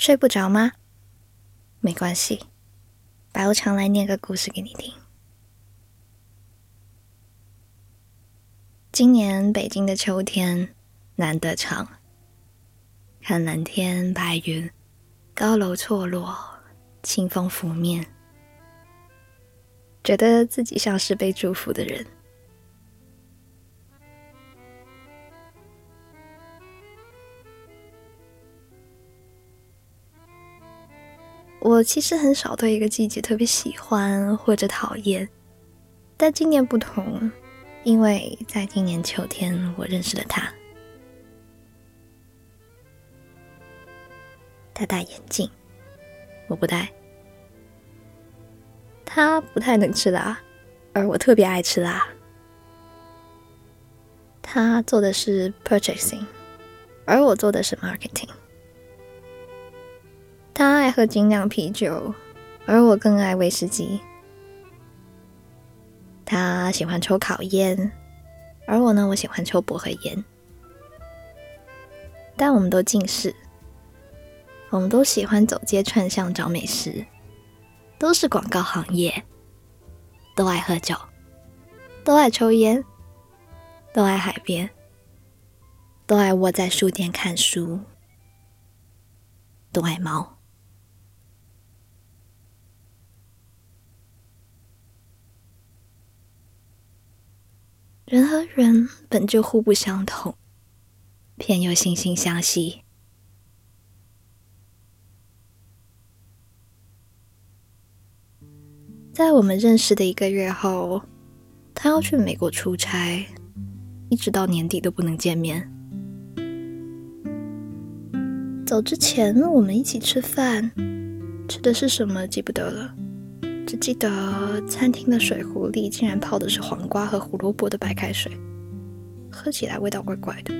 睡不着吗？没关系，白无常来念个故事给你听。今年北京的秋天难得长，看蓝天白云，高楼错落，清风拂面，觉得自己像是被祝福的人。我其实很少对一个季节特别喜欢或者讨厌，但今年不同，因为在今年秋天，我认识了他。他戴眼镜，我不戴。他不太能吃辣，而我特别爱吃辣。他做的是 purchasing，而我做的是 marketing。他爱喝精酿啤酒，而我更爱威士忌。他喜欢抽烤烟，而我呢，我喜欢抽薄荷烟。但我们都近视，我们都喜欢走街串巷找美食，都是广告行业，都爱喝酒，都爱抽烟，都爱海边，都爱窝在书店看书，都爱猫。人和人本就互不相同，偏又惺惺相惜。在我们认识的一个月后，他要去美国出差，一直到年底都不能见面。走之前，我们一起吃饭，吃的是什么记不得了。只记得餐厅的水壶里竟然泡的是黄瓜和胡萝卜的白开水，喝起来味道怪怪的。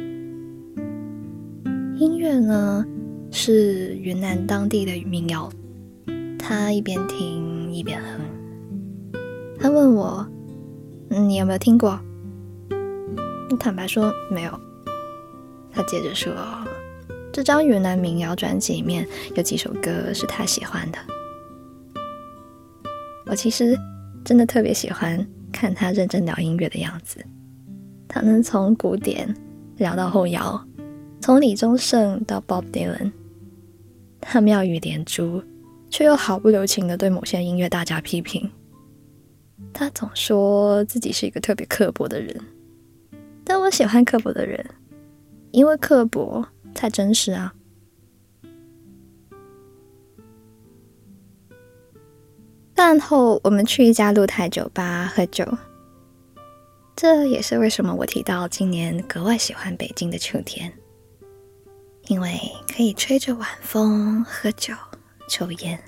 音乐呢是云南当地的民谣，他一边听一边哼。他问我：“嗯你有没有听过？”我坦白说没有。他接着说：“这张云南民谣专辑里面有几首歌是他喜欢的。”我其实真的特别喜欢看他认真聊音乐的样子，他能从古典聊到后摇，从李宗盛到 Bob Dylan，他妙语连珠，却又毫不留情的对某些音乐大家批评。他总说自己是一个特别刻薄的人，但我喜欢刻薄的人，因为刻薄才真实啊。饭后，我们去一家露台酒吧喝酒。这也是为什么我提到今年格外喜欢北京的秋天，因为可以吹着晚风喝酒、抽烟，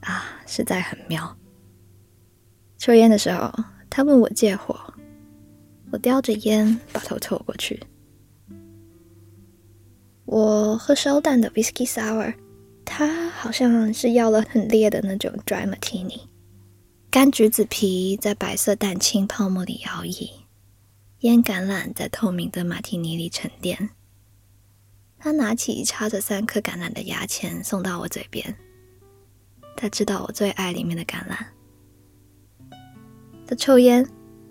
啊，实在很妙。抽烟的时候，他问我借火，我叼着烟把头凑过去。我喝烧淡的 whisky sour，他好像是要了很烈的那种 dry martini。干橘子皮在白色蛋清泡沫里摇曳，腌橄榄在透明的马提尼里沉淀。他拿起插着三颗橄榄的牙签送到我嘴边。他知道我最爱里面的橄榄。他抽烟，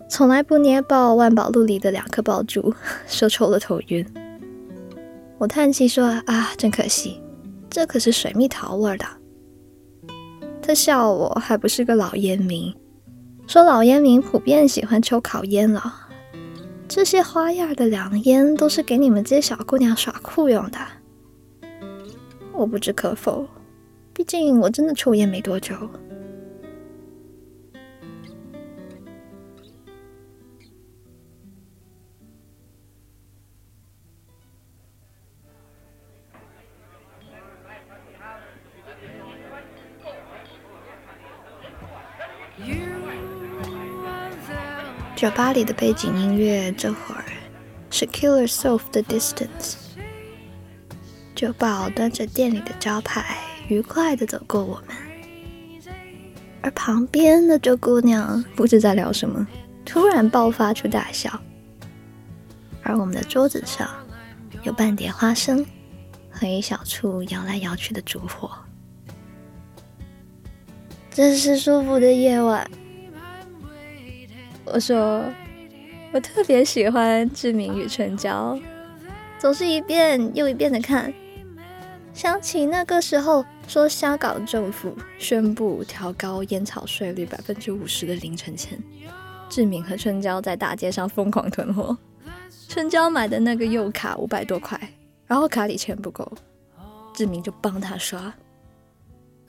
从来不捏爆万宝路里的两颗爆珠，说抽了头晕。我叹气说：“啊，真可惜，这可是水蜜桃味的。”他笑我还不是个老烟民，说老烟民普遍喜欢抽烤烟了。这些花样的凉烟都是给你们这些小姑娘耍酷用的。我不知可否，毕竟我真的抽烟没多久。酒吧里的背景音乐这会儿是 Killer Soul 的 Distance。酒保端着店里的招牌，愉快的走过我们，而旁边的这姑娘不知在聊什么，突然爆发出大笑。而我们的桌子上有半碟花生，和一小簇摇来摇去的烛火。真是舒服的夜晚。我说，我特别喜欢《志明与春娇》，总是一遍又一遍的看。想起那个时候说香港政府宣布调高烟草税率百分之五十的凌晨前，志明和春娇在大街上疯狂囤货。春娇买的那个柚卡五百多块，然后卡里钱不够，志明就帮他刷。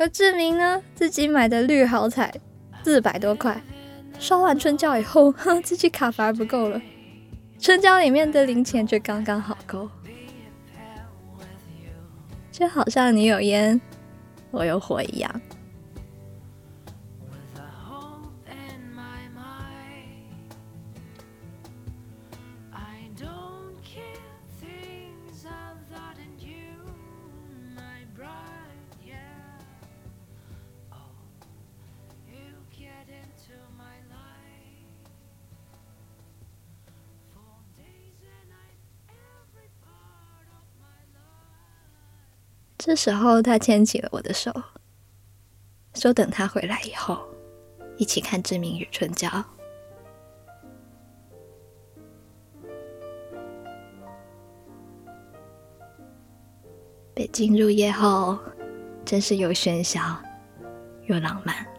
而志明呢，自己买的绿好彩四百多块，刷完春娇以后，哼自己卡反而不够了，春娇里面的零钱却刚刚好够。就好像你有烟，我有火一样。这时候，他牵起了我的手，说：“等他回来以后，一起看《志明与春娇》。”北京入夜后，真是又喧嚣又浪漫。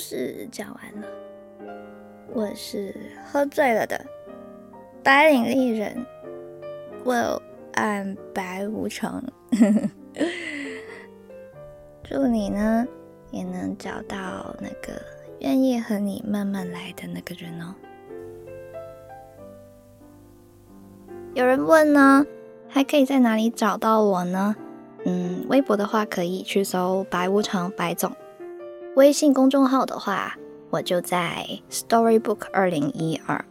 故事讲完了，我是喝醉了的白领丽人，Well I'm 白无常。祝你呢也能找到那个愿意和你慢慢来的那个人哦。有人问呢，还可以在哪里找到我呢？嗯，微博的话可以去搜白无常白总。微信公众号的话，我就在 Storybook 二零一二，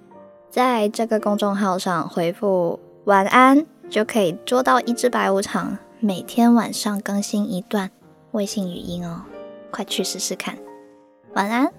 在这个公众号上回复晚安，就可以捉到一只白无常，每天晚上更新一段微信语音哦，快去试试看，晚安。